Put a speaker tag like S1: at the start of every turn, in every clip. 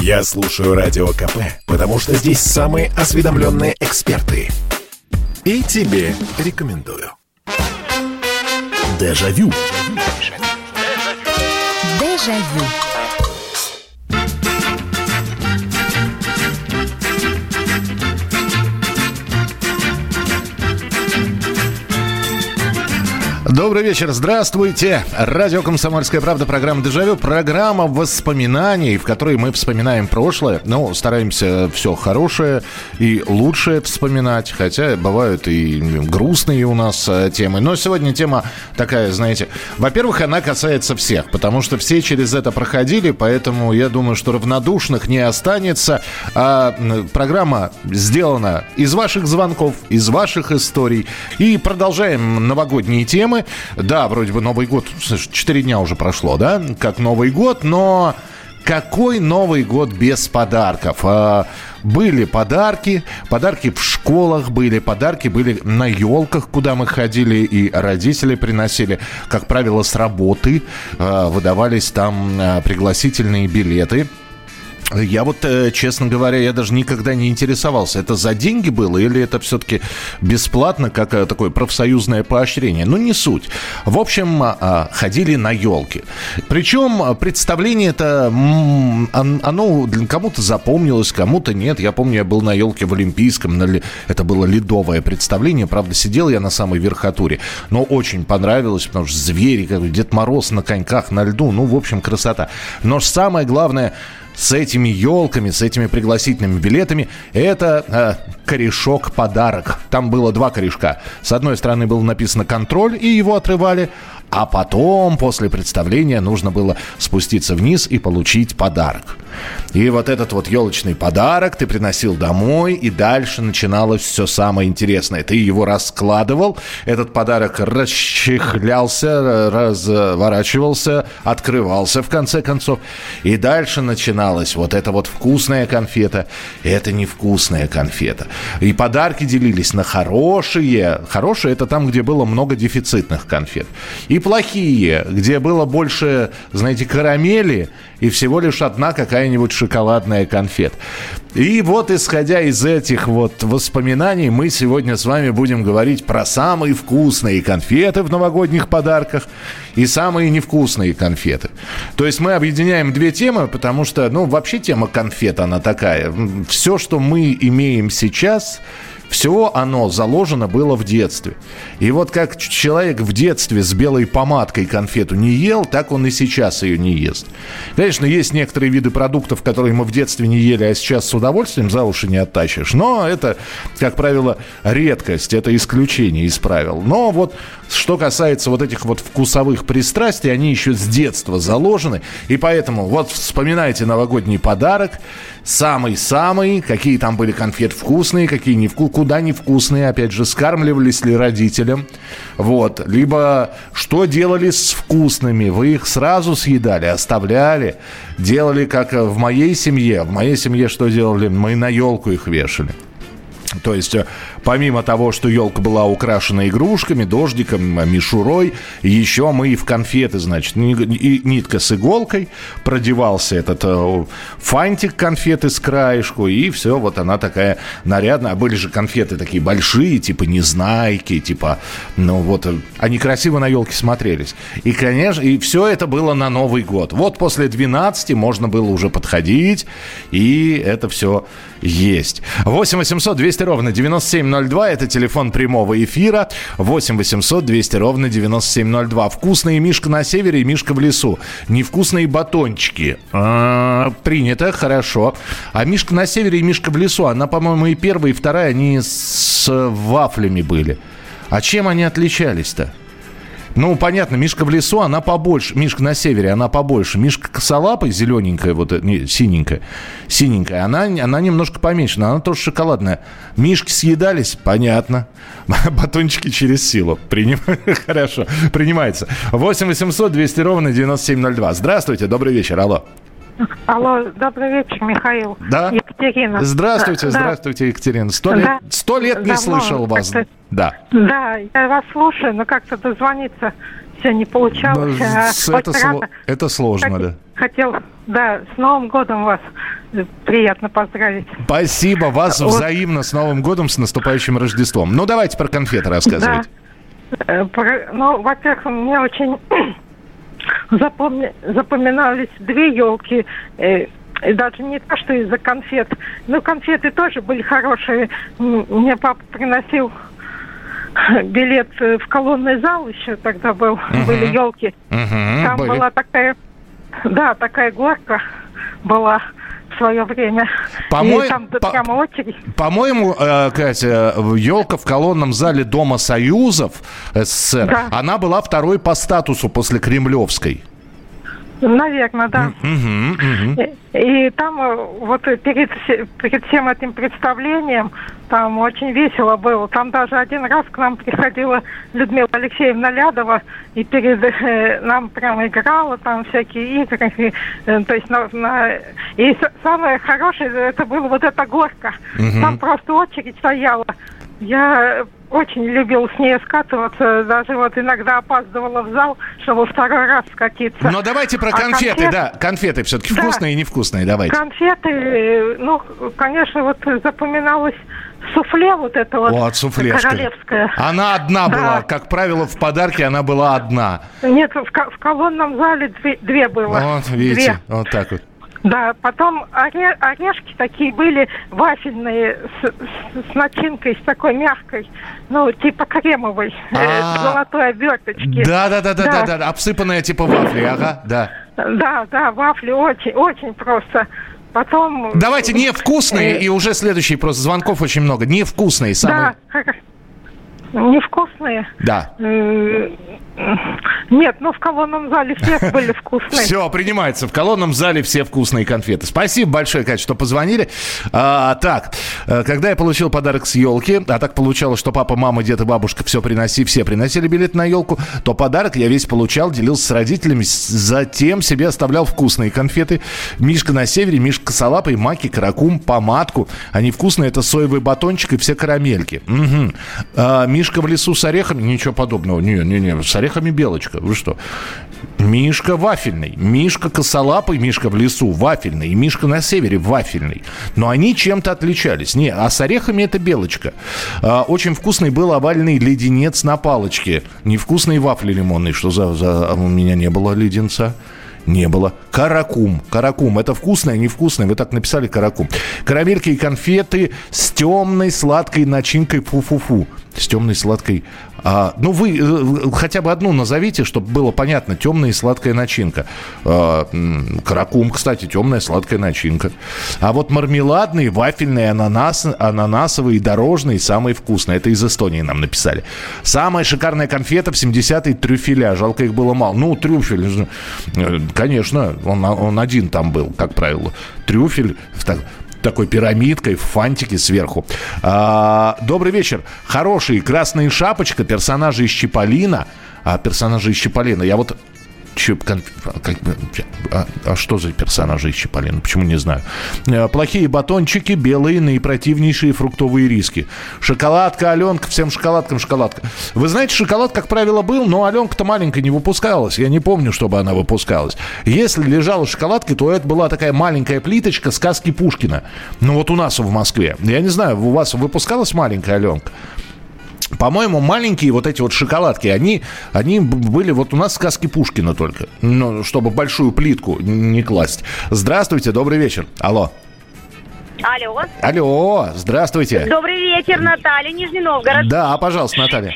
S1: Я слушаю Радио КП, потому что здесь самые осведомленные эксперты. И тебе рекомендую. Дежавю.
S2: Дежавю.
S3: Добрый вечер, здравствуйте. Радио «Комсомольская правда», программа «Дежавю». Программа воспоминаний, в которой мы вспоминаем прошлое. Ну, стараемся все хорошее и лучшее вспоминать. Хотя бывают и грустные у нас э, темы. Но сегодня тема такая, знаете... Во-первых, она касается всех, потому что все через это проходили, поэтому я думаю, что равнодушных не останется. А программа сделана из ваших звонков, из ваших историй. И продолжаем новогодние темы. Да, вроде бы Новый год, четыре дня уже прошло, да, как Новый год, но какой Новый год без подарков? А, были подарки, подарки в школах были, подарки были на елках, куда мы ходили, и родители приносили, как правило, с работы. А, выдавались там а, пригласительные билеты я вот, э, честно говоря, я даже никогда не интересовался, это за деньги было или это все-таки бесплатно, как э, такое профсоюзное поощрение. Ну, не суть. В общем, а, а, ходили на елки. Причем представление это, оно кому-то запомнилось, кому-то нет. Я помню, я был на елке в Олимпийском, это было ледовое представление, правда, сидел я на самой верхотуре, но очень понравилось, потому что звери, как Дед Мороз на коньках, на льду, ну, в общем, красота. Но самое главное, с этими елками, с этими пригласительными билетами, это э, корешок-подарок. Там было два корешка. С одной стороны было написано «контроль», и его отрывали, а потом, после представления, нужно было спуститься вниз и получить подарок. И вот этот вот елочный подарок ты приносил домой, и дальше начиналось все самое интересное. Ты его раскладывал, этот подарок расчехлялся, разворачивался, открывался в конце концов. И дальше начиналась вот эта вот вкусная конфета. Это невкусная конфета. И подарки делились на хорошие. Хорошие – это там, где было много дефицитных конфет. И плохие, где было больше, знаете, карамели и всего лишь одна какая-нибудь шоколадная конфет. И вот, исходя из этих вот воспоминаний, мы сегодня с вами будем говорить про самые вкусные конфеты в новогодних подарках и самые невкусные конфеты. То есть мы объединяем две темы, потому что, ну, вообще тема конфет, она такая. Все, что мы имеем сейчас, все оно заложено было в детстве. И вот как человек в детстве с белой помадкой конфету не ел, так он и сейчас ее не ест. Конечно, есть некоторые виды продуктов, которые мы в детстве не ели, а сейчас с удовольствием за уши не оттащишь. Но это, как правило, редкость, это исключение из правил. Но вот что касается вот этих вот вкусовых пристрастий, они еще с детства заложены. И поэтому вот вспоминайте новогодний подарок, самый-самый, какие там были конфеты вкусные, какие невкусные, куда невкусные, опять же, скармливались ли родителям, вот, либо что делали с вкусными, вы их сразу съедали, оставляли, делали как в моей семье, в моей семье что делали, мы на елку их вешали. То есть э, помимо того, что елка была украшена игрушками, дождиком, мишурой, еще мы и в конфеты, значит, нитка с иголкой, продевался этот э, фантик конфеты с краешку, и все, вот она такая нарядная. А были же конфеты такие большие, типа незнайки, типа, ну вот, э, они красиво на елке смотрелись. И, конечно, и все это было на Новый год. Вот после 12 можно было уже подходить, и это все есть. 8 800 200 ровно 9702. Это телефон прямого эфира. 8 800 200 ровно 9702. Вкусные Мишка на севере и Мишка в лесу. Невкусные батончики. А, принято, хорошо. А Мишка на севере и Мишка в лесу. Она, по-моему, и первая, и вторая, они с вафлями были. А чем они отличались-то? Ну, понятно, Мишка в лесу, она побольше. Мишка на севере, она побольше. Мишка косолапой, зелененькая, вот не, синенькая, синенькая, она, она немножко поменьше, но она тоже шоколадная. Мишки съедались, понятно. Батончики через силу. Приним... Хорошо, принимается. 8 800 200 ровно 9702. Здравствуйте, добрый вечер, алло.
S4: Алло, добрый вечер, Михаил.
S3: Да.
S4: Екатерина.
S3: Здравствуйте, да. здравствуйте, Екатерина. Сто лет, сто лет не слышал вас. Да.
S4: Да, я вас слушаю, но как-то дозвониться все не получалось.
S3: Ну, а это, сло- это сложно,
S4: как,
S3: да.
S4: хотел, да, с Новым годом вас приятно поздравить.
S3: Спасибо, вас
S4: Вот.
S3: взаимно с Новым годом, с наступающим Рождеством. Ну, давайте про конфеты рассказывайте.
S4: Э, про- Ну, во-первых, мне очень запомни- запоминались две елки. э, и даже не то, что из-за конфет. Ну, конфеты тоже были хорошие. Мне папа приносил билет э, в колонный зал еще тогда был, были елки.
S3: Мгм,
S4: Там
S3: были.
S4: была такая, да, такая горка была в свое время.
S3: По-мо-
S4: И там
S3: по-
S4: прямо очередь.
S3: По-моему, э, Катя, елка в колонном зале Дома Союзов СССР,
S4: Да.
S3: она была второй по статусу после Кремлевской.
S4: Наверное, да.
S3: Мгм, мгм.
S4: И, и там э, вот э, перед, перед всем этим представлением там очень весело было. Там даже один раз к нам приходила Людмила Алексеевна Лядова и перед э, нам прямо играла там всякие игры. И, э, то есть на, на- и самое хорошее это была вот эта горка. Там просто очередь стояла. Я очень любил с ней скатываться, даже вот иногда опаздывала в зал, чтобы второй раз скатиться.
S3: Но давайте про
S4: А
S3: конфеты,
S4: конфет-
S3: да. Конфеты все-таки
S4: Да.
S3: вкусные и невкусные, давайте.
S4: Конфеты, ну, конечно, вот запоминалось суфле вот это вот.
S3: Вот, суфлешка.
S4: Королевская.
S3: Она одна
S4: Да.
S3: была, как правило, в подарке она была одна.
S4: Нет, в, в колонном зале две, две было.
S3: Вот, видите,
S4: Две.
S3: вот так вот.
S4: Да, потом оре- орешки такие были вафельные с, с- с начинкой, с такой мягкой, ну, типа кремовой, э,
S3: А.
S4: с золотой оберточки.
S3: Да, да, да, да, да,
S4: Да.
S3: да, обсыпанная типа вафли, ага, да.
S4: Да, да, вафли очень, очень просто. Потом...
S3: Давайте невкусные,
S4: Э,
S3: и уже следующий просто звонков очень много. Невкусные самые.
S4: Да, невкусные.
S3: Да.
S4: Нет, ну в колонном зале все были вкусные.
S3: Все, принимается. В колонном зале все вкусные конфеты. Спасибо большое, Катя, что позвонили. А, так, э, когда я получил подарок с елки, а так получалось, что папа, мама, дед и бабушка все приноси, все приносили билет на елку, то подарок я весь получал, делился с родителями, затем себе оставлял вкусные конфеты. Мишка на севере, Мишка с лапой, маки, каракум, помадку. Они вкусные, это соевый батончик и все карамельки. Мгм. А, Мишка в лесу с орехами, ничего подобного. Не, не, не, с орехами белочка. Вы что? Мишка вафельный, Мишка косолапый, Мишка в лесу вафельный, и Мишка на севере вафельный. Но они чем-то отличались. Не, а с орехами это белочка. А, очень вкусный был овальный леденец на палочке. Невкусные вафли лимонные. Что за, за... а У меня не было леденца. Не было. Каракум. Каракум. Это вкусное, невкусное. Вы так написали каракум. Карамельки и конфеты с темной сладкой начинкой фу-фу-фу. С темной сладкой... а, ну, вы э, хотя бы одну назовите, чтобы было понятно. Темная и сладкая начинка. М, каракум, кстати, темная сладкая начинка. А вот мармеладный, вафельный, ананас, ананасовый и дорожный самый вкусный. Это из Эстонии нам написали. Самая шикарная конфета в 70-й трюфеля. Жалко, их было мало. Ну, трюфель, э, конечно, он, он один там был, как правило. Трюфель такой пирамидкой, в фантике сверху. А, добрый вечер. Хорошие красные шапочка, персонажи из Чиполлина. А персонажи из Чиполлина. Я вот Как а, а что за персонажи из Чиполлино? Почему не знаю? Э, Плохие батончики, белые, наипротивнейшие фруктовые риски. Шоколадка, Аленка, всем шоколадкам шоколадка. Вы знаете, шоколад, как правило, был, но Аленка-то маленькая не выпускалась. Я не помню, чтобы она выпускалась. Если лежала шоколадка, то это была такая маленькая плиточка сказки Пушкина. Ну вот у нас в Москве. Я не знаю, у вас выпускалась маленькая Аленка? По-моему, маленькие вот эти вот шоколадки, они, они были вот у нас сказки Пушкина только. Ну, чтобы большую плитку не класть. Здравствуйте, добрый вечер. Алло.
S2: Алло.
S3: Алло, здравствуйте.
S2: Добрый вечер, Наталья, Нижний Новгород.
S3: Да, пожалуйста, Наталья.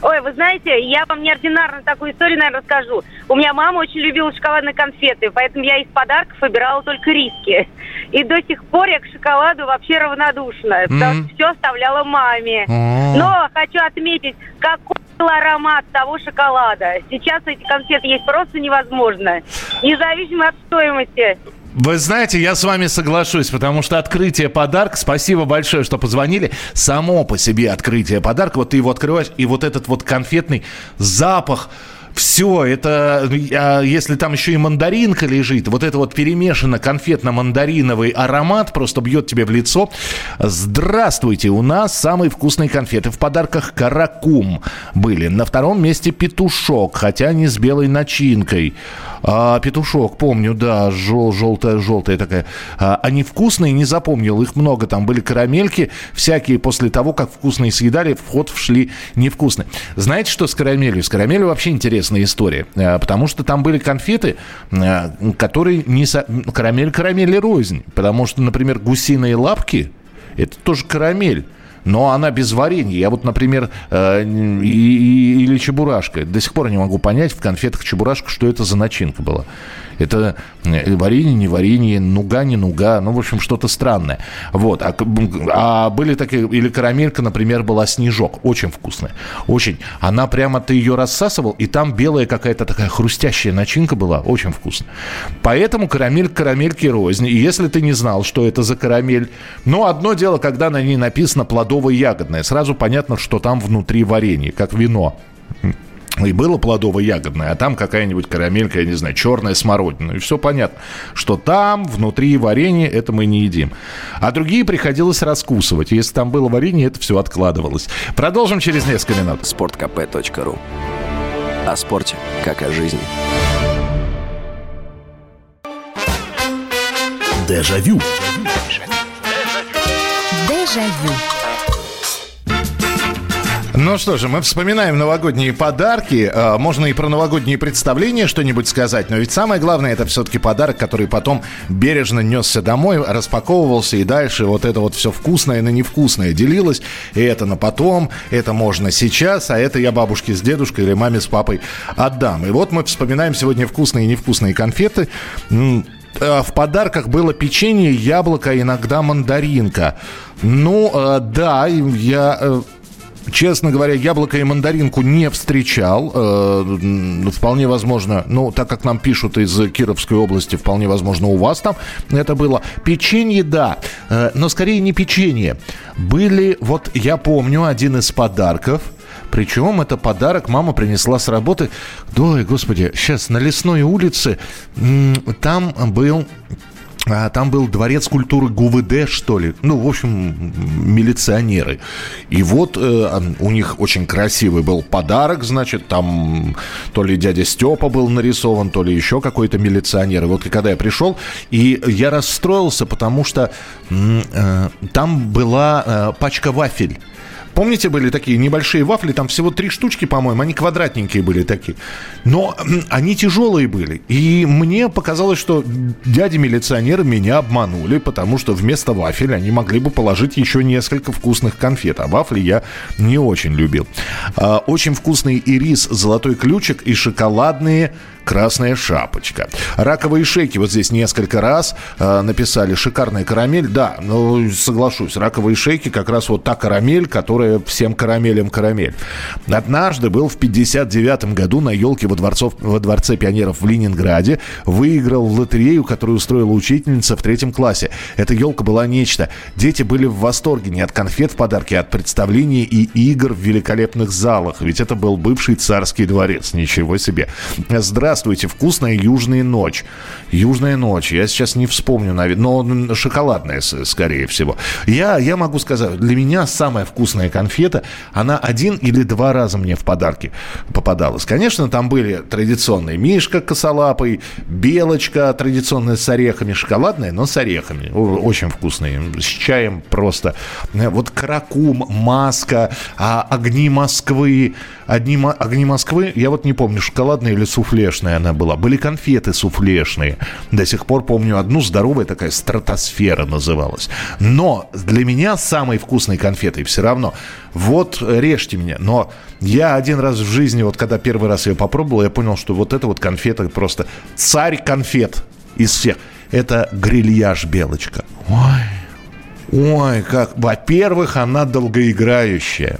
S2: Ой, вы знаете, я вам неординарно такую историю, наверное, расскажу. У меня мама очень любила шоколадные конфеты, поэтому я из подарков выбирала только риски. И до сих пор я к шоколаду вообще равнодушна, потому
S3: Мгм.
S2: что все оставляла маме.
S3: О.
S2: Но хочу отметить, какой был аромат того шоколада. Сейчас эти конфеты есть просто невозможно. Независимо от стоимости.
S3: Вы знаете, я с вами соглашусь, потому что открытие подарка, спасибо большое, что позвонили, само по себе открытие подарка, вот ты его открываешь, и вот этот вот конфетный запах, все, это, а если там еще и мандаринка лежит, вот это вот перемешано конфетно-мандариновый аромат просто бьет тебе в лицо. Здравствуйте, у нас самые вкусные конфеты в подарках каракум были. На втором месте петушок, хотя не с белой начинкой. А, петушок, помню, да, жел, желтая, желтая такая. А, они вкусные, не запомнил, их много. Там были карамельки всякие после того, как вкусные съедали, в ход вшли невкусные. Знаете, что с карамелью? С карамелью вообще интересная история. А, потому что там были конфеты, а, которые не... Со... Карамель карамели рознь. Потому что, например, гусиные лапки, это тоже карамель но она без варенья. Я вот, например, э, и, и, или чебурашка. До сих пор не могу понять в конфетах чебурашка, что это за начинка была. Это э, варенье, не варенье, нуга, не нуга, ну, в общем, что-то странное. Вот. А, а были такие, или карамелька, например, была снежок, очень вкусная, очень. Она прямо, ты ее рассасывал, и там белая какая-то такая хрустящая начинка была, очень вкусная. Поэтому карамель карамельки рознь. И если ты не знал, что это за карамель, ну, одно дело, когда на ней написано плодово-ягодное, сразу понятно, что там внутри варенье, как вино. И было плодово-ягодное, а там какая-нибудь карамелька, я не знаю, черная смородина. И все понятно, что там внутри варенье это мы не едим. А другие приходилось раскусывать. Если там было варенье, это все откладывалось. Продолжим через несколько минут.
S5: Спорткп.ру О спорте, как о жизни.
S1: Дежавю.
S3: Дежавю. Ну что же, мы вспоминаем новогодние подарки. А, можно и про новогодние представления что-нибудь сказать, но ведь самое главное это все-таки подарок, который потом бережно несся домой, распаковывался и дальше вот это вот все вкусное на невкусное делилось. И это на потом, это можно сейчас, а это я бабушке с дедушкой или маме с папой отдам. И вот мы вспоминаем сегодня вкусные и невкусные конфеты. А, в подарках было печенье, яблоко, иногда мандаринка. Ну, а, да, я э, Честно говоря, яблоко и мандаринку не встречал. Э, вполне возможно, ну, так как нам пишут из Кировской области, вполне возможно, у вас там это было. Печенье, да, э, но скорее не печенье. Были, вот я помню, один из подарков – причем это подарок мама принесла с работы. Ой, господи, сейчас на Лесной улице там был а там был дворец культуры ГУВД, что ли. Ну, в общем, милиционеры. И вот э, у них очень красивый был подарок, значит, там то ли дядя Степа был нарисован, то ли еще какой-то милиционер. И вот когда я пришел, и я расстроился, потому что э, там была э, пачка вафель. Помните, были такие небольшие вафли, там всего три штучки, по-моему, они квадратненькие были такие. Но они тяжелые были. И мне показалось, что дяди-милиционеры меня обманули, потому что вместо вафель они могли бы положить еще несколько вкусных конфет. А вафли я не очень любил. А, очень вкусный ирис, золотой ключик и шоколадные красная шапочка. Раковые шейки вот здесь несколько раз э, написали. Шикарная карамель. Да, ну, соглашусь. Раковые шейки как раз вот та карамель, которая всем карамелям карамель. Однажды был в 59 году на елке во, дворцов, во Дворце пионеров в Ленинграде. Выиграл в лотерею, которую устроила учительница в третьем классе. Эта елка была нечто. Дети были в восторге не от конфет в подарке, а от представлений и игр в великолепных залах. Ведь это был бывший царский дворец. Ничего себе. Здравствуйте здравствуйте, вкусная южная ночь. Южная ночь, я сейчас не вспомню, но шоколадная, скорее всего. Я, я могу сказать, для меня самая вкусная конфета, она один или два раза мне в подарки попадалась. Конечно, там были традиционные мишка косолапый, белочка традиционная с орехами, шоколадная, но с орехами. Очень вкусные, с чаем просто. Вот каракум, маска, а, огни Москвы, одни, огни Москвы, я вот не помню, шоколадная или суфлешная она была. Были конфеты суфлешные. До сих пор помню одну здоровая такая стратосфера называлась. Но для меня самой вкусной конфетой все равно, вот режьте меня, но я один раз в жизни, вот когда первый раз ее попробовал, я понял, что вот эта вот конфета просто царь конфет из всех. Это грильяж белочка. Ой, ой, как. Во-первых, она долгоиграющая.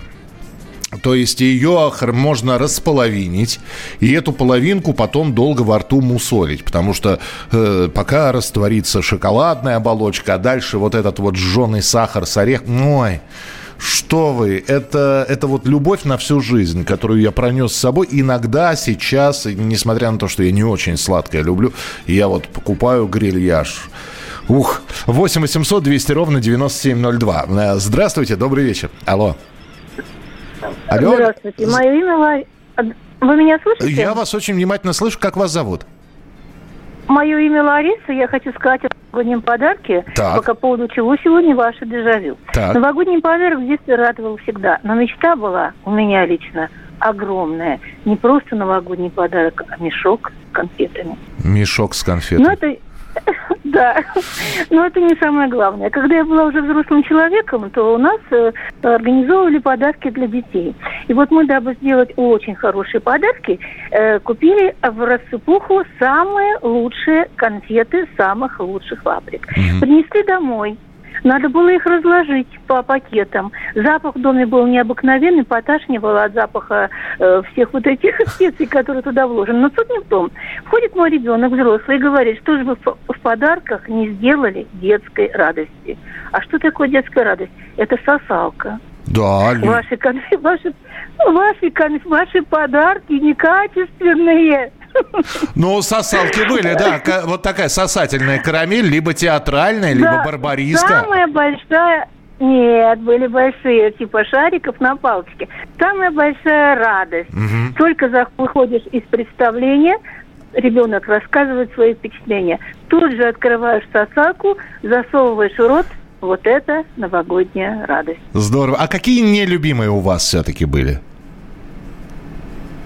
S3: То есть ее можно располовинить, и эту половинку потом долго во рту мусолить, потому что э, пока растворится шоколадная оболочка, а дальше вот этот вот жженый сахар с орех, ой, Что вы, это, это вот любовь на всю жизнь, которую я пронес с собой. Иногда, сейчас, несмотря на то, что я не очень сладкое люблю, я вот покупаю грильяж. Ух, 8 800 200 ровно 9702. Э, здравствуйте, добрый вечер. Алло.
S6: Алло. Здравствуйте, мое имя... Вы меня слышите?
S3: Я вас очень внимательно слышу. Как вас зовут?
S6: Мое имя Лариса. Я хочу сказать о новогоднем подарке, так. пока поводу чего сегодня ваше дежавю. Так. Новогодний подарок в детстве радовал всегда. Но мечта была у меня лично огромная. Не просто новогодний подарок, а мешок с конфетами.
S3: Мешок с конфетами. Ну,
S6: это Да, но это не самое главное. Когда я была уже взрослым человеком, то у нас э, организовывали подарки для детей. И вот мы, дабы сделать очень хорошие подарки, э, купили в рассыпуху самые лучшие конфеты самых лучших фабрик. Mm-hmm. Принесли домой. Надо было их разложить по пакетам. Запах в доме был необыкновенный, поташнивало от запаха э, всех вот этих специй, которые туда вложены. Но суть не в том. Входит мой ребенок взрослый и говорит, что же вы в подарках не сделали детской радости. А что такое детская радость? Это сосалка.
S3: Да,
S6: ваши, ваши, ваши, ваши подарки некачественные.
S3: Ну, сосалки были, да. Вот такая сосательная карамель, либо театральная, либо да, барбариска.
S6: Самая большая... Нет, были большие, типа шариков на палочке. Самая большая радость. Угу. Только выходишь из представления, ребенок рассказывает свои впечатления. Тут же открываешь сосалку, засовываешь в рот, вот это новогодняя радость.
S3: Здорово. А какие нелюбимые у вас все-таки были?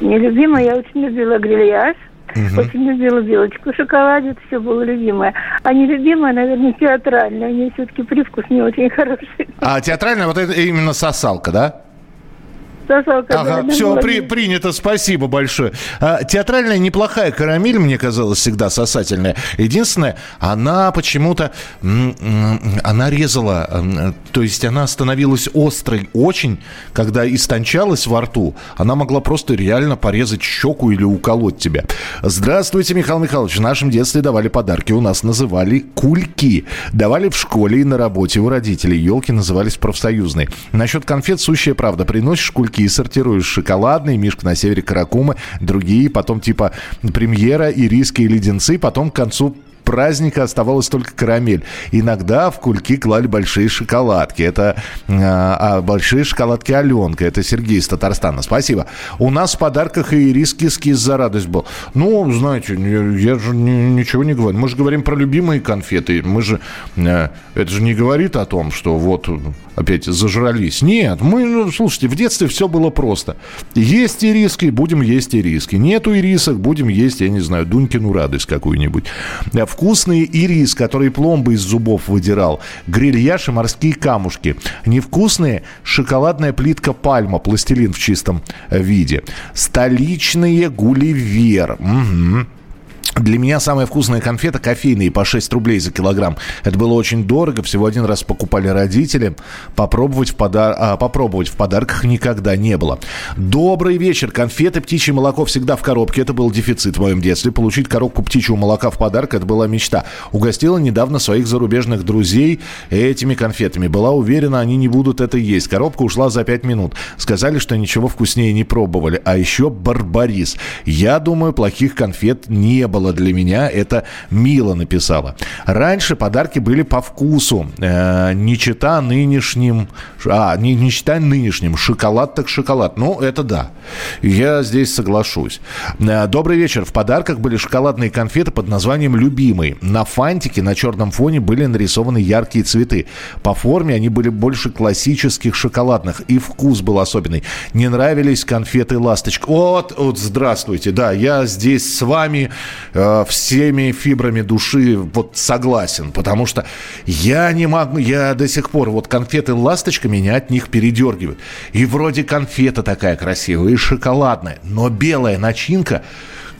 S6: Нелюбимая, я очень любила грильяж. Угу. Очень любила белочку в шоколаде, это все было любимое. А нелюбимое, наверное, театральное. У нее все-таки привкус не очень хороший.
S3: А театральное, вот это именно сосалка, да?
S6: Сосалка, ага,
S3: все, при, принято, спасибо большое. А, театральная неплохая карамель, мне казалось, всегда сосательная. Единственное, она почему-то, она резала, то есть она становилась острой очень, когда истончалась во рту. Она могла просто реально порезать щеку или уколоть тебя. Здравствуйте, Михаил Михайлович. В нашем детстве давали подарки, у нас называли кульки. Давали в школе и на работе у родителей. Елки назывались профсоюзные. Насчет конфет сущая правда. Приносишь кульки и сортируешь. Шоколадные, Мишка на севере Каракумы, другие, потом типа премьера, ириски и леденцы, потом к концу праздника оставалась только карамель. Иногда в кульки клали большие шоколадки. Это а, а, большие шоколадки Аленка. Это Сергей из Татарстана. Спасибо. У нас в подарках и риски скиз за радость был. Ну, знаете, я, я же ничего не говорю. Мы же говорим про любимые конфеты. Мы же... Э, это же не говорит о том, что вот опять зажрались. Нет, мы, ну, слушайте, в детстве все было просто. Есть ириски, будем есть ириски. Нету ирисок, будем есть, я не знаю, Дунькину радость какую-нибудь. Вкусные ирис, который пломбы из зубов выдирал. Грильяж и морские камушки. Невкусные шоколадная плитка пальма, пластилин в чистом виде. Столичные гулливер. Угу. Для меня самая вкусная конфета кофейные по 6 рублей за килограмм. Это было очень дорого. Всего один раз покупали родители. Попробовать в, подар... а, попробовать в подарках никогда не было. Добрый вечер. Конфеты, птичье молоко всегда в коробке. Это был дефицит в моем детстве. Получить коробку птичьего молока в подарок – это была мечта. Угостила недавно своих зарубежных друзей этими конфетами. Была уверена, они не будут это есть. Коробка ушла за 5 минут. Сказали, что ничего вкуснее не пробовали. А еще барбарис. Я думаю, плохих конфет не было было для меня, это Мила написала. Раньше подарки были по вкусу, э, не чита нынешним, а, не, не чита нынешним, шоколад так шоколад. Ну, это да, я здесь соглашусь. Э, добрый вечер. В подарках были шоколадные конфеты под названием «Любимый». На фантике на черном фоне были нарисованы яркие цветы. По форме они были больше классических шоколадных, и вкус был особенный. Не нравились конфеты «Ласточка». Вот, вот, здравствуйте, да, я здесь с вами э, всеми фибрами души вот согласен, потому что я не могу, я до сих пор, вот конфеты «Ласточка» меня от них передергивают. И вроде конфета такая красивая, и шоколадная, но белая начинка,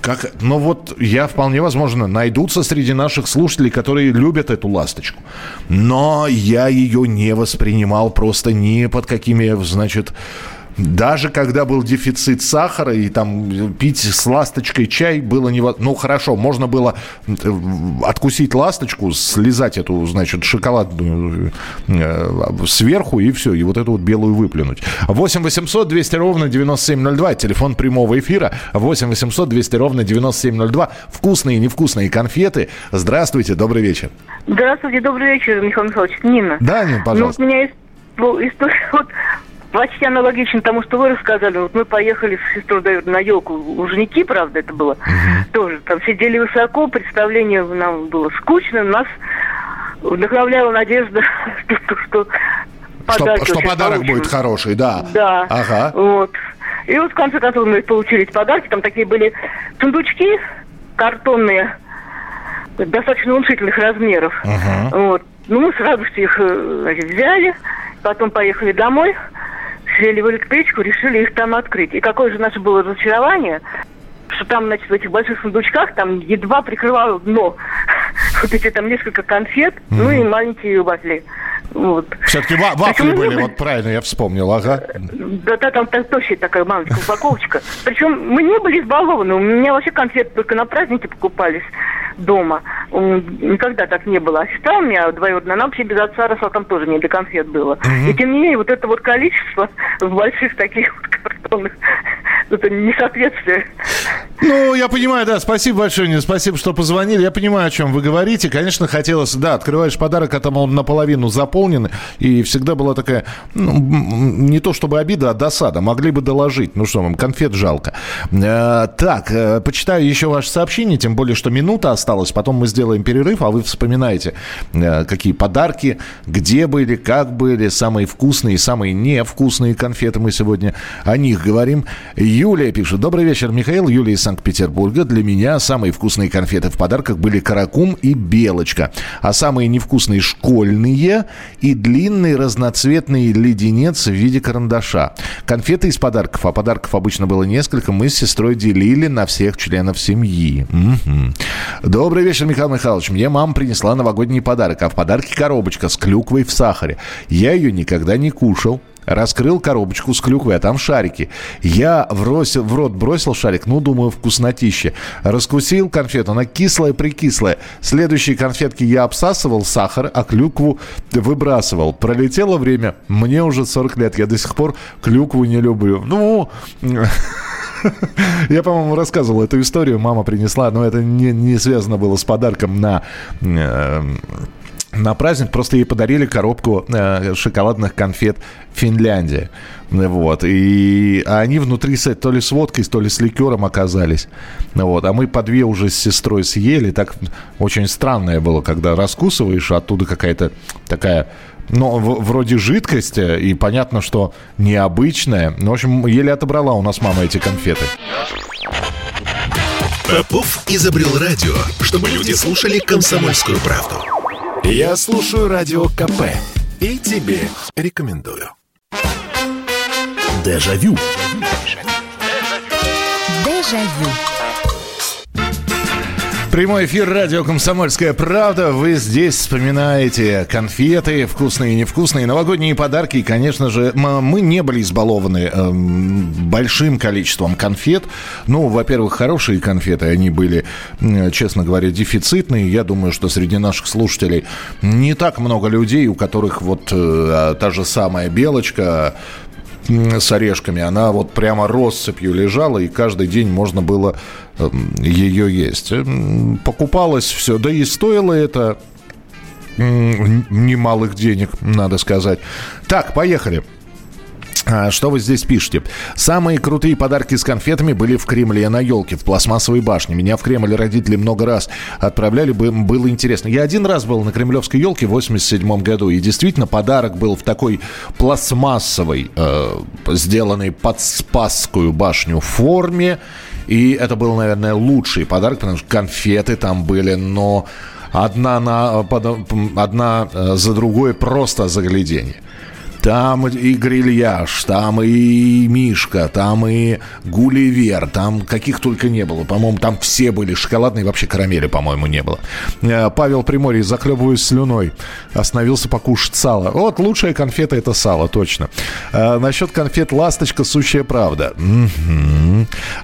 S3: как, ну вот я вполне возможно найдутся среди наших слушателей, которые любят эту ласточку. Но я ее не воспринимал просто ни под какими, значит, Даже когда был дефицит сахара и там пить с ласточкой чай было невозможно. Ну, хорошо, можно было э, откусить ласточку, слезать эту, значит, шоколадную э, сверху и все, и вот эту вот белую выплюнуть. 8 800 200 ровно 9702, телефон прямого эфира. 8 800 200 ровно 9702. Вкусные и невкусные конфеты. Здравствуйте, добрый вечер.
S7: Здравствуйте, добрый вечер, Михаил Михайлович. Нина.
S3: Да, Нина, пожалуйста.
S7: Ну, у меня есть ну, история, вот, почти аналогично тому, что вы рассказали. Вот мы поехали с сестрой на елку у Жники, правда, это было. Тоже там сидели высоко, представление нам было скучно. Нас вдохновляла надежда, что, что,
S3: что, что подарок получим. будет хороший, да.
S7: Да.
S3: Ага.
S7: Вот. И вот в конце концов мы получили эти подарки. Там такие были сундучки картонные, достаточно внушительных размеров.
S3: Ага.
S7: Вот. Ну, мы с радостью их э, значит, взяли, потом поехали домой, сели в электричку, решили их там открыть. И какое же наше было разочарование, что там, значит, в этих больших сундучках там едва прикрывало дно. Вот эти там несколько конфет, mm-hmm. ну и маленькие вафли. Вот.
S3: Все-таки ва- вафли были, вот правильно, я вспомнил, ага.
S7: Да, да, там, там точно такая маленькая упаковочка. Причем мы не были избалованы, у меня вообще конфеты только на праздники покупались дома. Никогда так не было. А сестра у меня двоюродная, она вообще без отца росла, там тоже не до конфет было. Угу. И тем не менее, вот это вот количество в больших таких вот картонных, это несоответствие.
S3: Ну, я понимаю, да, спасибо большое, спасибо, что позвонили. Я понимаю, о чем вы говорите. Конечно, хотелось, да, открываешь подарок, а там он наполовину заполнен, и всегда была такая, ну, не то чтобы обида, а досада. Могли бы доложить. Ну что вам, конфет жалко. Э, так, э, почитаю еще ваше сообщение, тем более, что минута осталась. Потом мы сделаем перерыв, а вы вспоминаете, э, какие подарки, где были, как были, самые вкусные, самые невкусные конфеты. Мы сегодня о них говорим. Юлия пишет. Добрый вечер, Михаил. Юлия из Санкт-Петербурга. Для меня самые вкусные конфеты в подарках были каракум и белочка. А самые невкусные школьные и длинный разноцветный леденец в виде карандаша. Конфеты из подарков, а подарков обычно было несколько, мы с сестрой делили на всех членов семьи. Угу. Добрый вечер, Михаил Михайлович. Мне мама принесла новогодний подарок, а в подарке коробочка с клюквой в сахаре. Я ее никогда не кушал, Раскрыл коробочку с клюквой, а там шарики. Я в, рос, в рот бросил шарик, ну, думаю, вкуснотище. Раскусил конфету, она кислая-прикислая. Следующие конфетки я обсасывал сахар, а клюкву выбрасывал. Пролетело время, мне уже 40 лет, я до сих пор клюкву не люблю. Ну, я, по-моему, рассказывал эту историю, мама принесла, но это не, не связано было с подарком на э, на праздник просто ей подарили коробку э, шоколадных конфет Финляндия. Вот. И они внутри то ли с водкой, то ли с ликером оказались. Вот. А мы по две уже с сестрой съели. Так очень странное было, когда раскусываешь, а оттуда какая-то такая ну, в, вроде жидкость, и понятно, что необычная. Ну, в общем, еле отобрала у нас мама эти конфеты.
S1: Попов изобрел радио, чтобы люди слушали комсомольскую правду. Я слушаю радио КП и тебе рекомендую. Дежавю.
S3: Дежавю. Прямой эфир радио «Комсомольская правда». Вы здесь вспоминаете конфеты, вкусные и невкусные, новогодние подарки. И, конечно же, мы не были избалованы э, большим количеством конфет. Ну, во-первых, хорошие конфеты, они были, честно говоря, дефицитные. Я думаю, что среди наших слушателей не так много людей, у которых вот э, та же самая белочка, с орешками, она вот прямо россыпью лежала, и каждый день можно было Эм, ее есть. Эм, покупалось все, да и стоило это немалых денег, надо сказать. Так, поехали. А, что вы здесь пишете? Самые крутые подарки с конфетами были в Кремле на елке, в пластмассовой башне. Меня в Кремль родители много раз отправляли, было интересно. Я один раз был на кремлевской елке в 87 году, и действительно подарок был в такой пластмассовой, э, сделанной под Спасскую башню форме. И это был, наверное, лучший подарок, потому что конфеты там были, но одна, на, одна э, за другой просто загляденье. Там и грильяж, там и Мишка, там и Гулливер, там каких только не было. По-моему, там все были шоколадные, вообще карамели, по-моему, не было. Э, Павел Приморье, захлебываясь слюной, остановился покушать сало. Вот лучшая конфета это сало, точно. А, насчет конфет «Ласточка» сущая правда.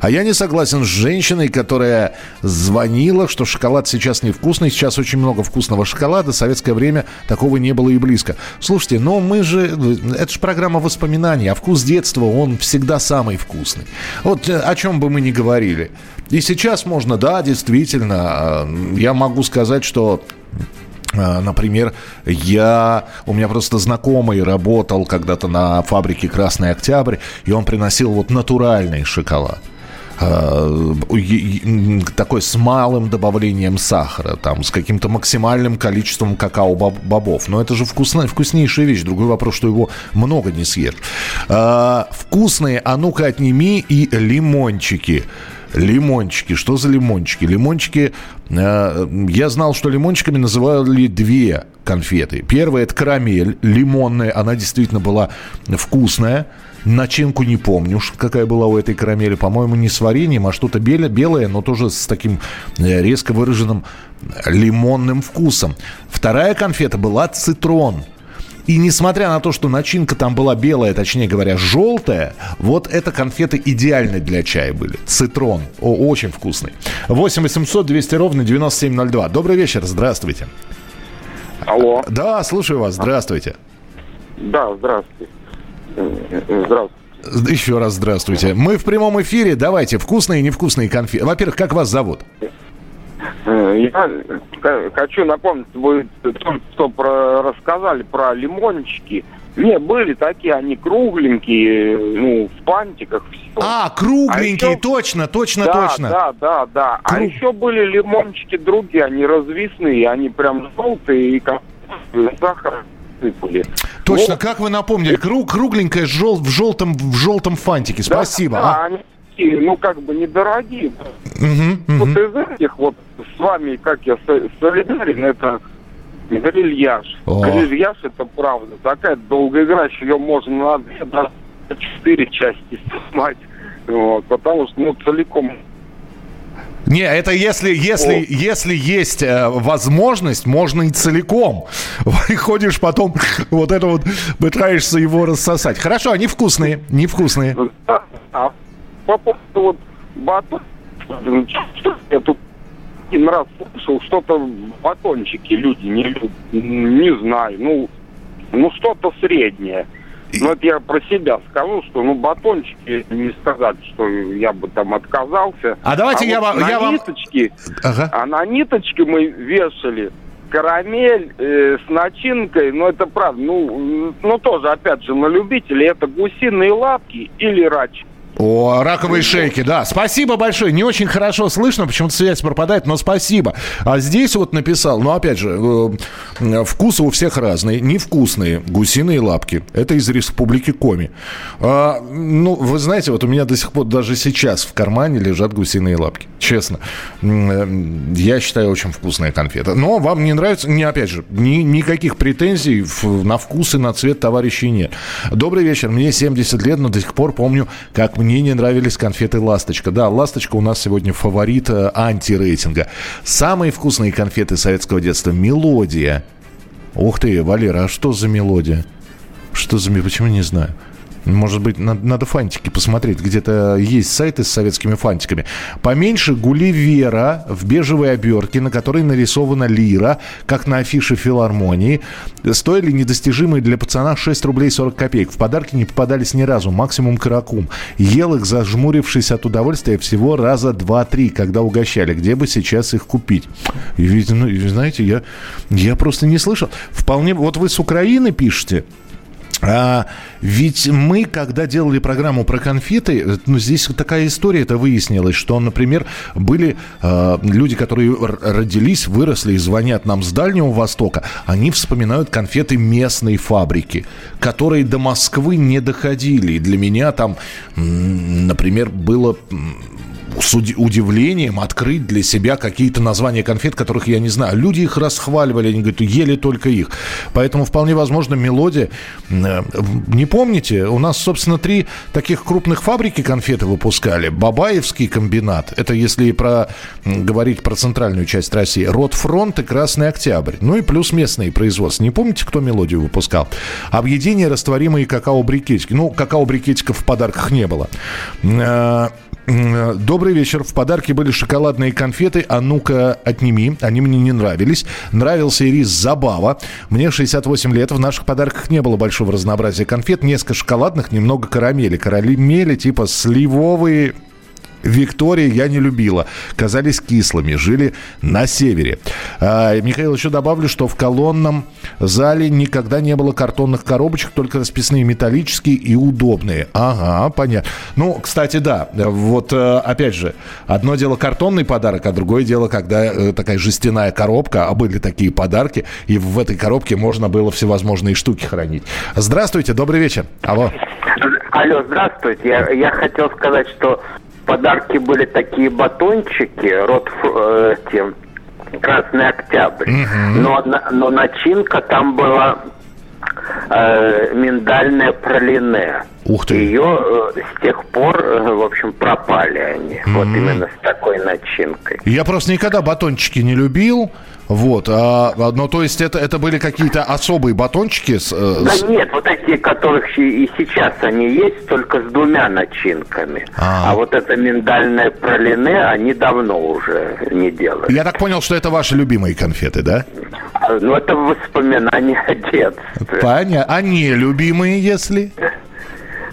S3: А я не согласен с женщиной, которая звонила, что шоколад сейчас невкусный. Сейчас очень много вкусного шоколада. Советское время такого не было и близко. Слушайте, но мы же это же программа воспоминаний, а вкус детства, он всегда самый вкусный. Вот э, о чем бы мы ни говорили. И сейчас можно, да, действительно, э, я могу сказать, что э, Например, я, у меня просто знакомый работал когда-то на фабрике «Красный Октябрь», и он приносил вот натуральный шоколад. Э, такой с малым добавлением сахара, там, с каким-то максимальным количеством какао-бобов. Но это же вкусно, вкуснейшая вещь. Другой вопрос, что его много не съешь. Э, вкусные, а ну-ка отними и лимончики. Лимончики. Что за лимончики? Лимончики... Э, я знал, что лимончиками называли две конфеты. Первая – это карамель лимонная. Она действительно была вкусная. Начинку не помню, какая была у этой карамели. По-моему, не с вареньем, а что-то белое, но тоже с таким э, резко выраженным лимонным вкусом. Вторая конфета была цитрон. И несмотря на то, что начинка там была белая, точнее говоря, желтая, вот эта конфеты идеальны для чая были. Цитрон. О, очень вкусный. 8 800 200 ровно 9702. Добрый вечер, здравствуйте.
S8: Алло.
S3: Да, слушаю вас, здравствуйте.
S8: Да, здравствуйте. Здравствуйте.
S3: Еще раз здравствуйте. Мы в прямом эфире. Давайте, вкусные и невкусные конфеты. Во-первых, как вас зовут?
S8: Э, я хочу напомнить, вы только что про, рассказали про лимончики. Не, были такие, они кругленькие, ну, в пантиках. Все.
S3: А, кругленькие, а еще... точно, точно,
S8: да,
S3: точно.
S8: Да, да, да. А Круг... А еще были лимончики другие, они развесные, они прям желтые и как сахар
S3: сыпали. Точно, вот. как вы напомнили, круг, кругленькая жел, в, желтом, в желтом фантике. Спасибо. Да,
S8: да, а? они ну, как бы недорогие. Угу, угу. Вот из этих вот с вами, как я солидарен, это грильяж. О. Грильяж это правда. Такая долгоиграющая, ее можно на две, на четыре части снимать. Вот, потому что, ну, целиком
S3: не, это если, если, если есть э, возможность, можно и целиком. Выходишь потом, вот это вот, пытаешься его рассосать. Хорошо, они вкусные, невкусные.
S8: А по поводу вот батон, я тут один раз слышал, что-то батончики люди не любят, не знаю, ну, ну что-то среднее. Ну, это я про себя скажу, что, ну, батончики, не сказать, что я бы там отказался.
S3: А давайте а я,
S8: вот
S3: вам...
S8: Я
S3: вам...
S8: ниточки, ага. А на ниточки мы вешали карамель э, с начинкой, ну, это правда, ну, ну, тоже, опять же, на любителей, это гусиные лапки или рач.
S3: О, раковые шейки, да. Спасибо большое. Не очень хорошо слышно, почему-то связь пропадает, но спасибо. А здесь вот написал, ну, опять же, э, вкусы у всех разные. Невкусные гусиные лапки. Это из республики Коми. А, ну, вы знаете, вот у меня до сих пор даже сейчас в кармане лежат гусиные лапки. Честно. Э, я считаю, очень вкусная конфета. Но вам не нравится, не, опять же, ни, никаких претензий на вкус и на цвет товарищей нет. Добрый вечер. Мне 70 лет, но до сих пор помню, как мне не нравились конфеты «Ласточка». Да, «Ласточка» у нас сегодня фаворит э, антирейтинга. Самые вкусные конфеты советского детства – «Мелодия». Ух ты, Валера, а что за мелодия? Что за... Почему не знаю? Может быть, надо, надо фантики посмотреть. Где-то есть сайты с советскими фантиками. Поменьше Гулливера в бежевой обертке, на которой нарисована лира, как на афише филармонии. Стоили недостижимые для пацана 6 рублей 40 копеек. В подарки не попадались ни разу, максимум каракум. Ел их, зажмурившись от удовольствия, всего раза два-три, когда угощали. Где бы сейчас их купить? И ведь, ну, знаете, я, я просто не слышал. Вполне... Вот вы с Украины пишете, а, ведь мы, когда делали программу про конфеты, ну, здесь такая история, это выяснилось, что, например, были э, люди, которые родились, выросли и звонят нам с Дальнего Востока, они вспоминают конфеты местной фабрики, которые до Москвы не доходили. И для меня там, например, было с удивлением открыть для себя какие-то названия конфет, которых я не знаю. Люди их расхваливали, они говорят, ели только их. Поэтому вполне возможно мелодия. Э, не помните, у нас, собственно, три таких крупных фабрики конфеты выпускали. Бабаевский комбинат, это если про, говорить про центральную часть России, Ротфронт и Красный Октябрь. Ну и плюс местные производства. Не помните, кто мелодию выпускал? Объединение растворимые какао-брикетики. Ну, какао-брикетиков в подарках не было. Э, Добрый вечер. В подарке были шоколадные конфеты. А ну-ка, отними. Они мне не нравились. Нравился и рис Забава. Мне 68 лет. В наших подарках не было большого разнообразия конфет. Несколько шоколадных, немного карамели. Карамели типа сливовые Виктория я не любила. Казались кислыми. Жили на севере. А, Михаил, еще добавлю, что в колонном зале никогда не было картонных коробочек, только расписные металлические и удобные. Ага, понятно. Ну, кстати, да. Вот, э, опять же, одно дело картонный подарок, а другое дело, когда э, такая жестяная коробка, а были такие подарки, и в этой коробке можно было всевозможные штуки хранить. Здравствуйте, добрый вечер. Алло.
S9: Алло, здравствуйте. Я, я хотел сказать, что подарки были такие батончики, рот э, тем, Красный Октябрь. Угу. Но, но начинка там была э, миндальная пролине.
S3: Ух ты.
S9: Ее э, с тех пор, э, в общем, пропали они. Mm-hmm. Вот именно с такой начинкой.
S3: Я просто никогда батончики не любил. Вот, а, ну то есть это, это были какие-то особые батончики? С,
S9: э, да нет, вот такие, которых и сейчас они есть, только с двумя начинками. А, а вот это миндальное пролине они давно уже не делают.
S3: Я так понял, что это ваши любимые конфеты, да?
S9: А, ну это воспоминания о детстве.
S3: Понятно. А не любимые, если?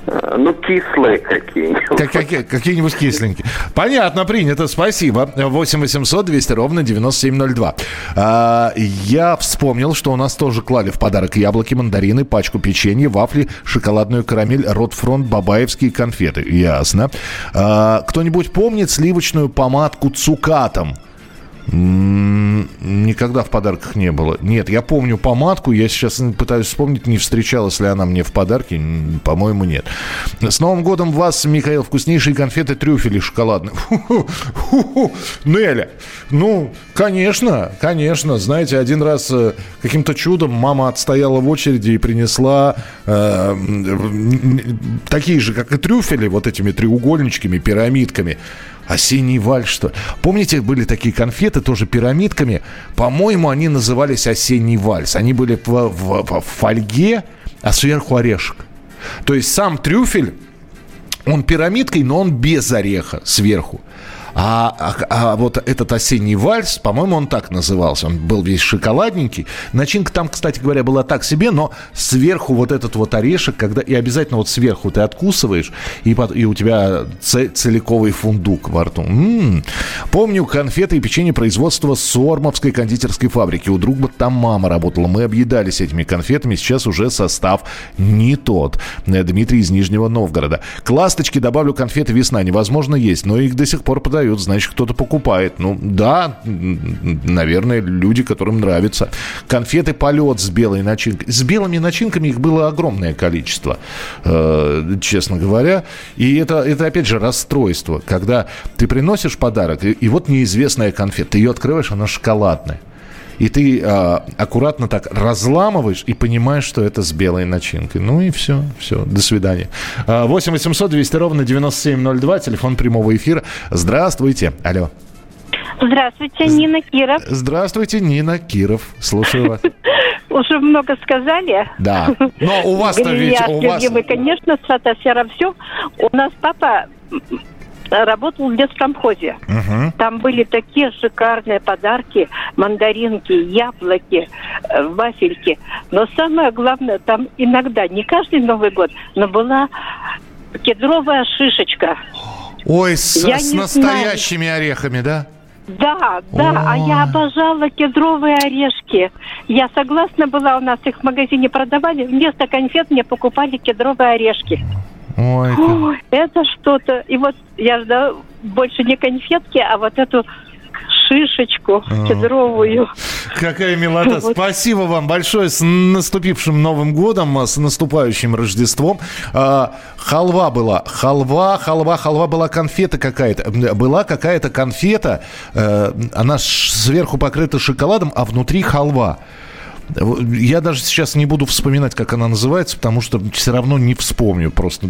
S9: Э, ну, кислые какие-нибудь. Как,
S3: какие, какие-нибудь кисленькие. Понятно, принято, спасибо. 8 800 200 ровно 9702. А, я вспомнил, что у нас тоже клали в подарок яблоки, мандарины, пачку печенья, вафли, шоколадную карамель, Ротфронт, бабаевские конфеты. Ясно. А, кто-нибудь помнит сливочную помадку цукатом? Никогда в подарках не было. Нет, я помню помадку, я сейчас пытаюсь вспомнить, не встречалась ли она мне в подарке. По-моему, нет. С Новым годом вас, Михаил, вкуснейшие конфеты трюфели шоколадные. Неля, ну, конечно, конечно. Знаете, один раз э, каким-то чудом мама отстояла в очереди и принесла э, такие же, как и трюфели, вот этими треугольничками, пирамидками. Осенний вальс, что Помните, были такие конфеты, тоже пирамидками? По-моему, они назывались осенний вальс. Они были в, в, в фольге, а сверху орешек. То есть сам трюфель, он пирамидкой, но он без ореха сверху. А, а, а вот этот осенний вальс, по-моему, он так назывался. Он был весь шоколадненький. Начинка там, кстати говоря, была так себе, но сверху вот этот вот орешек, когда и обязательно вот сверху ты откусываешь, и, под, и у тебя целиковый фундук во рту. М-м-м. Помню конфеты и печенье производства Сормовской кондитерской фабрики. У друга там мама работала. Мы объедались этими конфетами. Сейчас уже состав не тот. Дмитрий из Нижнего Новгорода. К ласточке добавлю конфеты весна. Невозможно есть, но их до сих пор продают продают, значит, кто-то покупает. Ну, да, наверное, люди, которым нравится. Конфеты полет с белой начинкой. С белыми начинками их было огромное количество, э, честно говоря. И это, это, опять же, расстройство, когда ты приносишь подарок, и, и вот неизвестная конфета, ты ее открываешь, она шоколадная и ты э, аккуратно так разламываешь и понимаешь, что это с белой начинкой. Ну и все, все, до свидания. 8 800 200 ровно 9702, телефон прямого эфира. Здравствуйте, алло.
S10: Здравствуйте, Нина Киров.
S3: Здравствуйте, Нина Киров. Слушаю вас.
S10: Уже много сказали.
S3: Да. Но у вас-то ведь... У вас...
S10: конечно, стратосфера все. У нас папа работал в лескомхозе. Угу. Там были такие шикарные подарки, мандаринки, яблоки, э, вафельки. Но самое главное, там иногда, не каждый Новый год, но была кедровая шишечка.
S3: Ой, с, с настоящими знаю. орехами, да?
S10: Да, да, О. а я обожала кедровые орешки. Я согласна была, у нас их в магазине продавали. Вместо конфет мне покупали кедровые орешки. Ой, Ой это что-то. И вот я ждала больше не конфетки, а вот эту шишечку кедровую.
S3: Какая милота.
S10: Вот.
S3: Спасибо вам большое. С наступившим Новым годом, с наступающим Рождеством. А, халва была. Халва, халва, халва была конфета какая-то. Была какая-то конфета. э, она сверху покрыта шоколадом, а внутри халва. Я даже сейчас не буду вспоминать, как она называется, потому что все равно не вспомню. Просто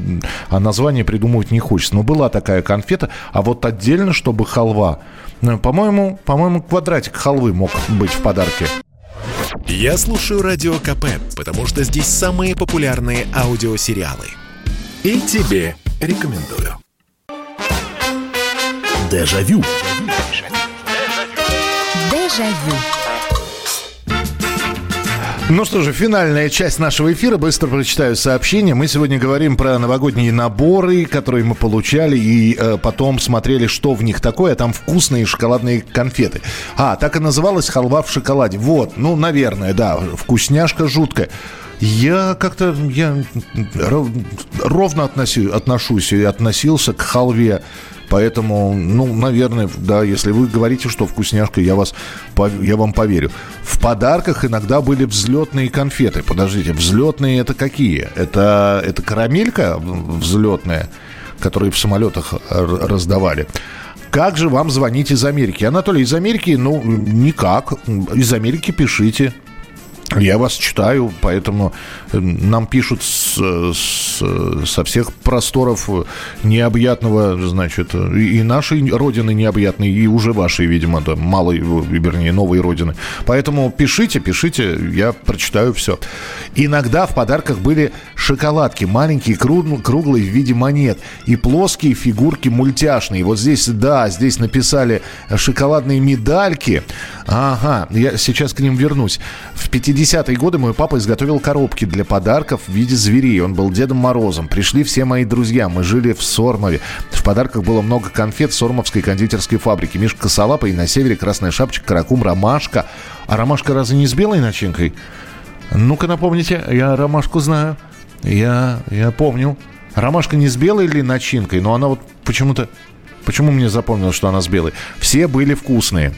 S3: а название придумывать не хочется. Но была такая конфета, а вот отдельно, чтобы халва. Ну, По-моему, по-моему, квадратик халвы мог быть в подарке.
S1: Я слушаю Радио КП, потому что здесь самые популярные аудиосериалы. И тебе рекомендую. Дежавю.
S11: Дежавю.
S3: Ну что же, финальная часть нашего эфира. Быстро прочитаю сообщение. Мы сегодня говорим про новогодние наборы, которые мы получали, и э, потом смотрели, что в них такое. Там вкусные шоколадные конфеты. А, так и называлась халва в шоколаде. Вот, ну, наверное, да, вкусняшка жуткая. Я как-то я ро- ровно относю, отношусь и относился к халве. Поэтому, ну, наверное, да, если вы говорите, что вкусняшка, я, вас, я вам поверю. В подарках иногда были взлетные конфеты. Подождите, взлетные это какие? Это, это карамелька взлетная, которую в самолетах раздавали? Как же вам звонить из Америки? Анатолий, из Америки, ну, никак. Из Америки пишите. Я вас читаю, поэтому э, нам пишут с, с- со всех просторов необъятного, значит, и нашей родины необъятной, и уже вашей, видимо, да, малой, вернее, новой родины. Поэтому пишите, пишите, я прочитаю все. Иногда в подарках были шоколадки, маленькие, кру- круглые в виде монет, и плоские фигурки мультяшные. Вот здесь, да, здесь написали шоколадные медальки. Ага, я сейчас к ним вернусь. В 50-е годы мой папа изготовил коробки для подарков в виде зверей. Он был Дедом Морозом. Пришли все мои друзья. Мы жили в Сормове. В подарках было много конфет Сормовской кондитерской фабрики. Мишка Косолапа и на севере Красная Шапочка, Каракум, Ромашка. А Ромашка разве не с белой начинкой? Ну-ка напомните, я Ромашку знаю. Я, я помню. Ромашка не с белой ли начинкой, но она вот почему-то... Почему мне запомнилось, что она с белой? Все были вкусные.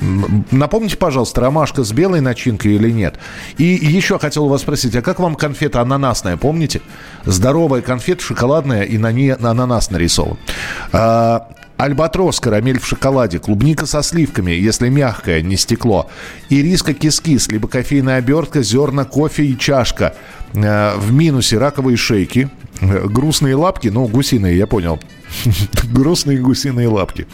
S3: Напомните, пожалуйста, ромашка с белой начинкой или нет? И еще хотел вас спросить, а как вам конфета ананасная, помните? Здоровая конфета, шоколадная, и на ней ананас нарисован. А, Альбатрос, карамель в шоколаде, клубника со сливками, если мягкое, не стекло. Ириска кис-кис, либо кофейная обертка, зерна, кофе и чашка. Э, В минусе раковые шейки, грустные лапки, ну, гусиные, я понял. Грустные гусиные лапки.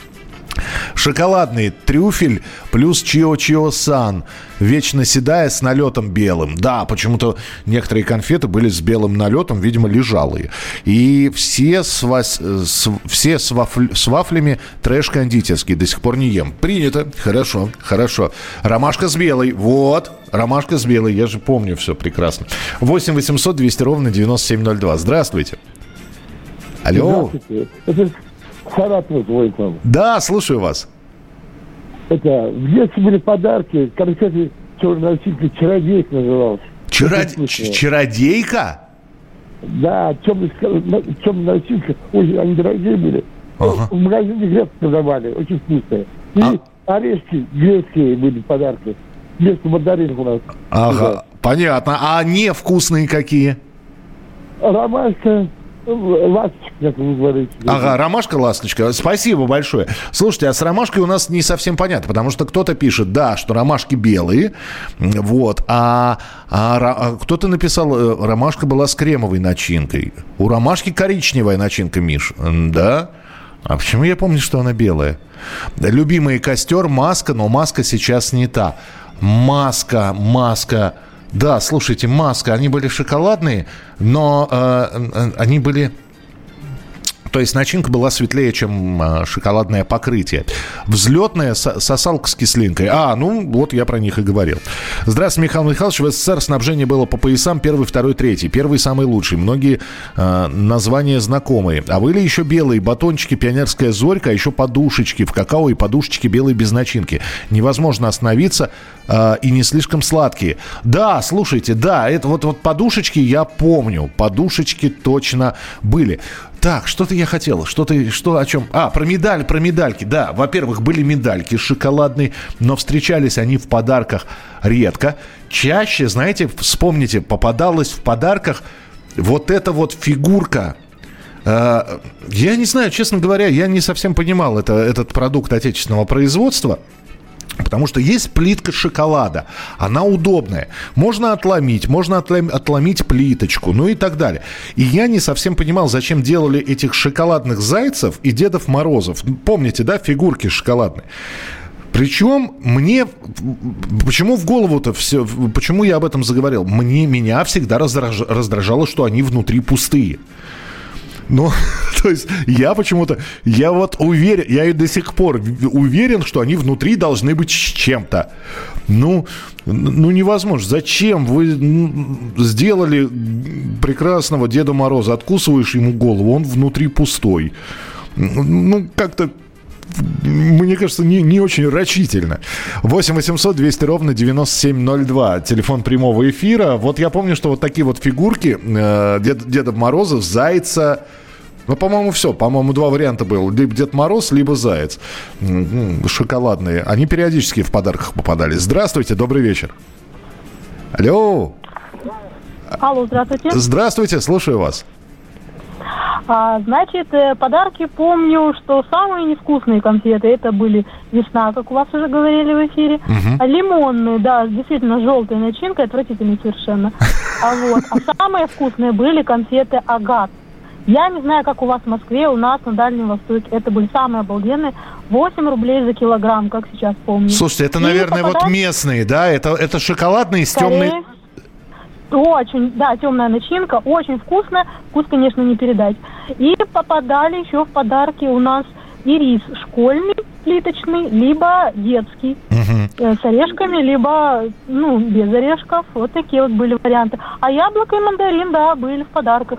S3: Шоколадный трюфель плюс чио-чио-сан. Вечно седая с налетом белым. Да, почему-то некоторые конфеты были с белым налетом, видимо, лежалые. И все с, вас- с- все с, вафль- с вафлями трэш-кондитерский. До сих пор не ем. Принято. Хорошо, хорошо. Ромашка с белой. Вот. Ромашка с белой. Я же помню все прекрасно. 8 800 200 ровно 9702. Здравствуйте. Алло.
S12: Здравствуйте. Это Саратов вам.
S3: Да, слушаю вас.
S12: Это, в детстве были подарки, конфеты черный носитель, чародейка назывался.
S3: Чаро-
S12: Очень вкусные.
S3: ч- Чародейка?
S12: Да, темный, темный носитель, очень они дорогие были.
S3: Ага.
S12: В магазине грецкие продавали, очень вкусные. И
S3: А?
S12: орешки грецкие были подарки. Вместо мандаринов у нас.
S3: Ага, понятно. А невкусные какие?
S12: Ромашка, ласточка, как вы говорите.
S3: Ага, ромашка, ласточка. Спасибо большое. Слушайте, а с ромашкой у нас не совсем понятно, потому что кто-то пишет, да, что ромашки белые, вот, а, а а кто-то написал, э, ромашка была с кремовой начинкой. У ромашки коричневая начинка, Миш, да? А почему я помню, что она белая? Любимый костер, маска, но маска сейчас не та. Маска, маска. Да, слушайте, маска, они были шоколадные, но э, э, они были... То есть начинка была светлее, чем э, шоколадное покрытие. Взлетная со- сосалка с кислинкой. А, ну вот я про них и говорил. Здравствуйте, Михаил Михайлович. В СССР снабжение было по поясам первый, второй, третий. Первый самый лучший. Многие э, названия знакомые. А были еще белые батончики, пионерская зорька, а еще подушечки в какао и подушечки белые без начинки. Невозможно остановиться э, и не слишком сладкие. Да, слушайте, да, это вот, вот подушечки я помню. Подушечки точно были. Так, что-то я хотел. Что-то, что о чем? А, про медаль, про медальки. Да, во-первых, были медальки шоколадные, но встречались они в подарках редко. Чаще, знаете, вспомните, попадалась в подарках вот эта вот фигурка э, я не знаю, честно говоря, я не совсем понимал это, этот продукт отечественного производства. Потому что есть плитка шоколада, она удобная. Можно отломить, можно отломить плиточку, ну и так далее. И я не совсем понимал, зачем делали этих шоколадных зайцев и Дедов Морозов. Помните, да, фигурки шоколадные? Причем мне, почему в голову-то все, почему я об этом заговорил? Мне, меня всегда раздражало, что они внутри пустые. Ну, то есть я почему-то, я вот уверен, я и до сих пор уверен, что они внутри должны быть с чем-то. Ну, ну невозможно. Зачем вы сделали прекрасного Деда Мороза, откусываешь ему голову, он внутри пустой. Ну, как-то мне кажется, не, не очень рачительно. 8 800 200 ровно 9702. Телефон прямого эфира. Вот я помню, что вот такие вот фигурки э, Дед, Деда Мороза, Зайца, ну, по-моему, все. По-моему, два варианта было. Либо Дед Мороз, либо Заяц. Шоколадные. Они периодически в подарках попадали. Здравствуйте, добрый вечер. Алло.
S11: Алло, здравствуйте.
S3: Здравствуйте, слушаю вас.
S11: А, значит, э, подарки помню, что самые невкусные конфеты это были весна, как у вас уже говорили в эфире. Угу. А лимонные, да, действительно желтая начинка, отвратительные совершенно. А вот, а самые вкусные были конфеты агат. Я не знаю, как у вас в Москве, у нас на Дальнем Востоке это были самые обалденные. 8 рублей за килограмм, как сейчас помню.
S3: Слушайте, это, наверное, попадать... вот местные, да? Это, это шоколадные с темной...
S11: Очень, да, темная начинка, очень вкусно. Вкус, конечно, не передать. И попадали еще в подарки у нас и рис школьный плиточный, либо детский угу. с орешками, либо ну без орешков. Вот такие вот были варианты. А яблоко и мандарин, да, были в подарках.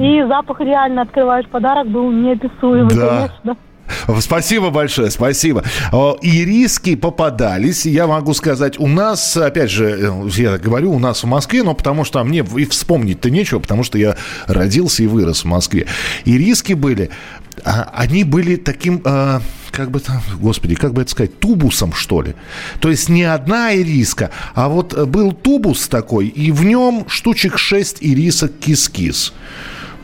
S11: И запах реально открываешь подарок был неописуемый, да. конечно.
S3: Спасибо большое, спасибо. И риски попадались, я могу сказать, у нас, опять же, э, я говорю, у нас в Москве, но потому что мне и вспомнить-то нечего, потому что я родился и вырос в Москве. И риски были, а, они были таким а, как бы там, господи, как бы это сказать, тубусом, что ли. То есть не одна ириска, а вот был тубус такой, и в нем штучек 6 ирисок кис-кис.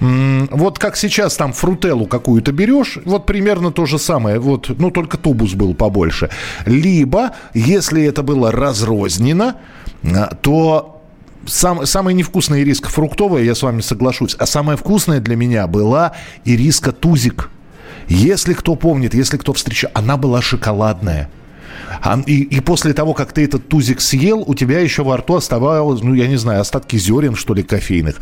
S3: Вот как сейчас там фрутеллу какую-то берешь, вот примерно то же самое, вот, ну только тубус был побольше. Либо, если это было разрознено, а, то сам, самая невкусная ириска фруктовая, я с вами соглашусь, а самая вкусная для меня была ириска тузик. Если кто помнит, если кто встречал, она была шоколадная. И, и после того, как ты этот тузик съел, у тебя еще во рту оставалось, ну, я не знаю, остатки зерен, что ли, кофейных.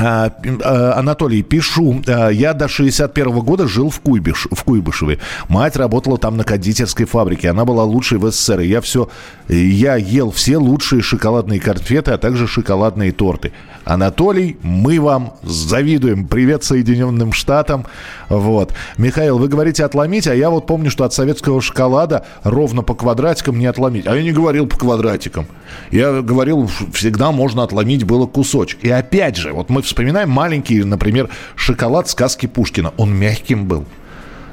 S3: А, а, Анатолий, пишу. А, я до 61 года жил в, Куйбыш, в Куйбышеве. Мать работала там на кондитерской фабрике. Она была лучшей в СССР. я все... Я ел все лучшие шоколадные конфеты, а также шоколадные торты. Анатолий, мы вам завидуем. Привет Соединенным Штатам. Вот. Михаил, вы говорите отломить, а я вот помню, что от советского шоколада ровно по квадратикам не отломить. А я не говорил по квадратикам. Я говорил, всегда можно отломить было кусочек. И опять же, вот мы вспоминаем маленький, например, шоколад сказки Пушкина. Он мягким был.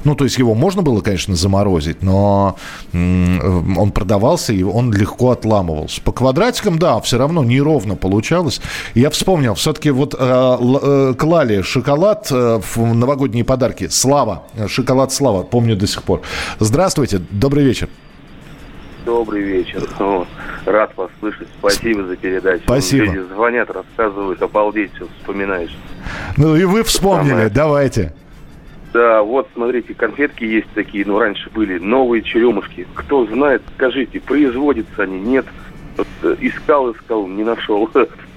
S3: Ну, то есть его можно было, конечно, заморозить, но он продавался, и он легко отламывался. По квадратикам, да, все равно неровно получалось. Я вспомнил, все-таки вот э, э, клали шоколад э, в новогодние подарки. Слава, шоколад Слава, помню до сих пор. Здравствуйте, добрый вечер.
S13: Добрый вечер. Ну, рад вас слышать. Спасибо за передачу.
S3: Спасибо.
S13: Люди звонят, рассказывают, обалдеть, все вспоминаешь.
S3: Ну и вы вспомнили, Самое... давайте.
S13: Да, вот, смотрите, конфетки есть такие, ну, раньше были, новые черемушки. Кто знает, скажите, производятся они, нет? Вот, э, искал, искал, не нашел.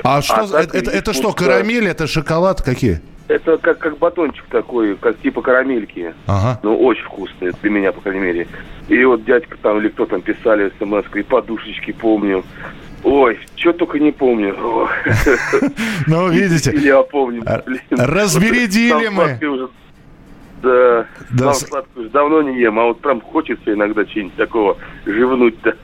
S3: А что, а это, это, это что, карамель, это шоколад, какие?
S13: Это как, как батончик такой, как типа карамельки.
S3: Ага.
S13: Ну, очень вкусные, для меня, по крайней мере. И вот дядька там или кто там писали смс и подушечки помню. Ой, что только не помню.
S3: Ну, видите.
S13: Я помню.
S3: Разбередили мы.
S13: Да,
S3: Да, с-
S13: сладкую давно не ем, а вот прям хочется иногда чего-нибудь такого живнуть-то.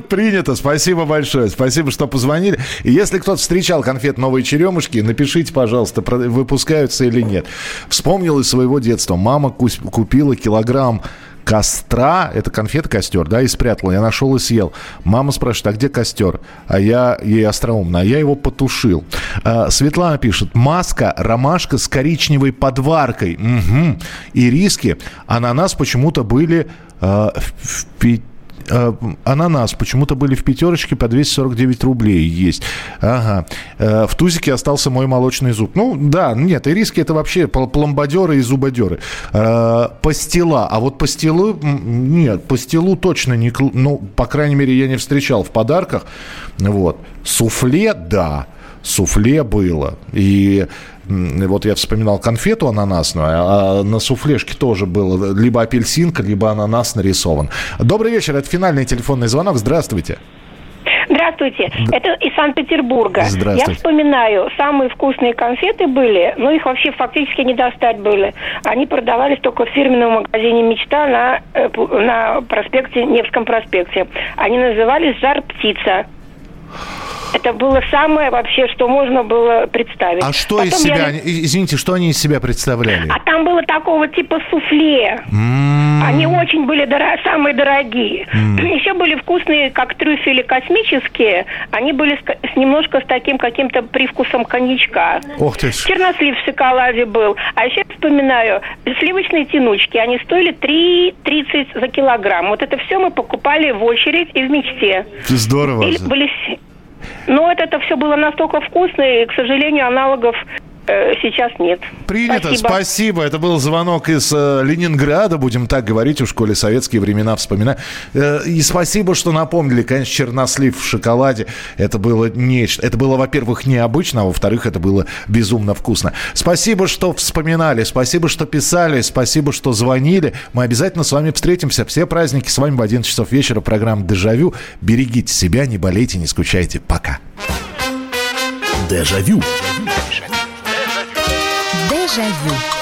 S3: Принято. Спасибо большое. Спасибо, что позвонили. И если кто-то встречал конфет «Новые черемушки», напишите, пожалуйста, выпускаются или нет. Вспомнил из своего детства. Мама купила килограмм костра, это конфета костер, да, и спрятала. Я нашел и съел. Мама спрашивает, а где костер? А я ей остроумно, а я его потушил. А, Светлана пишет, маска, ромашка с коричневой подваркой. Мгм. И риски. Ананас почему-то были а, в, в ананас почему-то были в пятерочке по 249 рублей есть. Ага. Э, В тузике остался мой молочный зуб. Ну, да, нет, ириски это вообще пл- пломбадеры и зубодеры. Э, Пастила. А вот пастилу, нет, пастилу точно не... Ну, по крайней мере, я не встречал в подарках. Вот. Суфле, да. Суфле было. И вот я вспоминал конфету ананасную, а на суфлешке тоже было либо апельсинка, либо ананас нарисован. Добрый вечер, это финальный телефонный звонок. Здравствуйте.
S14: Здравствуйте, это из Санкт-Петербурга.
S3: Здравствуйте.
S14: Я вспоминаю, самые вкусные конфеты были, ну их вообще фактически не достать были. Они продавались только в фирменном магазине «Мечта» на, э, на проспекте, Невском проспекте. Они назывались «Жар птица». Это было самое вообще, что можно было представить.
S3: А что из
S14: Потом я
S3: себя, и- извините, что они из себя представляли?
S14: А там было такого типа суфле. Они очень были доро- самые дорогие. Еще были вкусные, как трюфели космические. Они были с, с немножко с таким каким-то привкусом коньячка.
S3: Ох ты ж.
S14: Чернослив в шоколаде был. А еще я вспоминаю, сливочные тянучки, они стоили 3,30 за килограмм. Вот это все мы покупали в очередь и в мечте.
S3: Здорово.
S14: Или были... Но это, это все было настолько вкусно, и, к сожалению, аналогов сейчас нет.
S3: Принято, спасибо. Это был звонок из э, Ленинграда, будем так говорить, у школе советские времена вспоминаю. Э, и спасибо, что напомнили, конечно, чернослив в шоколаде. Это было нечто. Это было, во-первых, необычно, а во-вторых, это было безумно вкусно. Спасибо, что вспоминали, спасибо, что писали, спасибо, что звонили. Мы обязательно с вами встретимся. Все праздники с вами в 11 часов вечера. Программа «Дежавю». Берегите себя, не болейте, не скучайте. Пока.
S1: Дежавю.
S15: Дежавю. Déjà.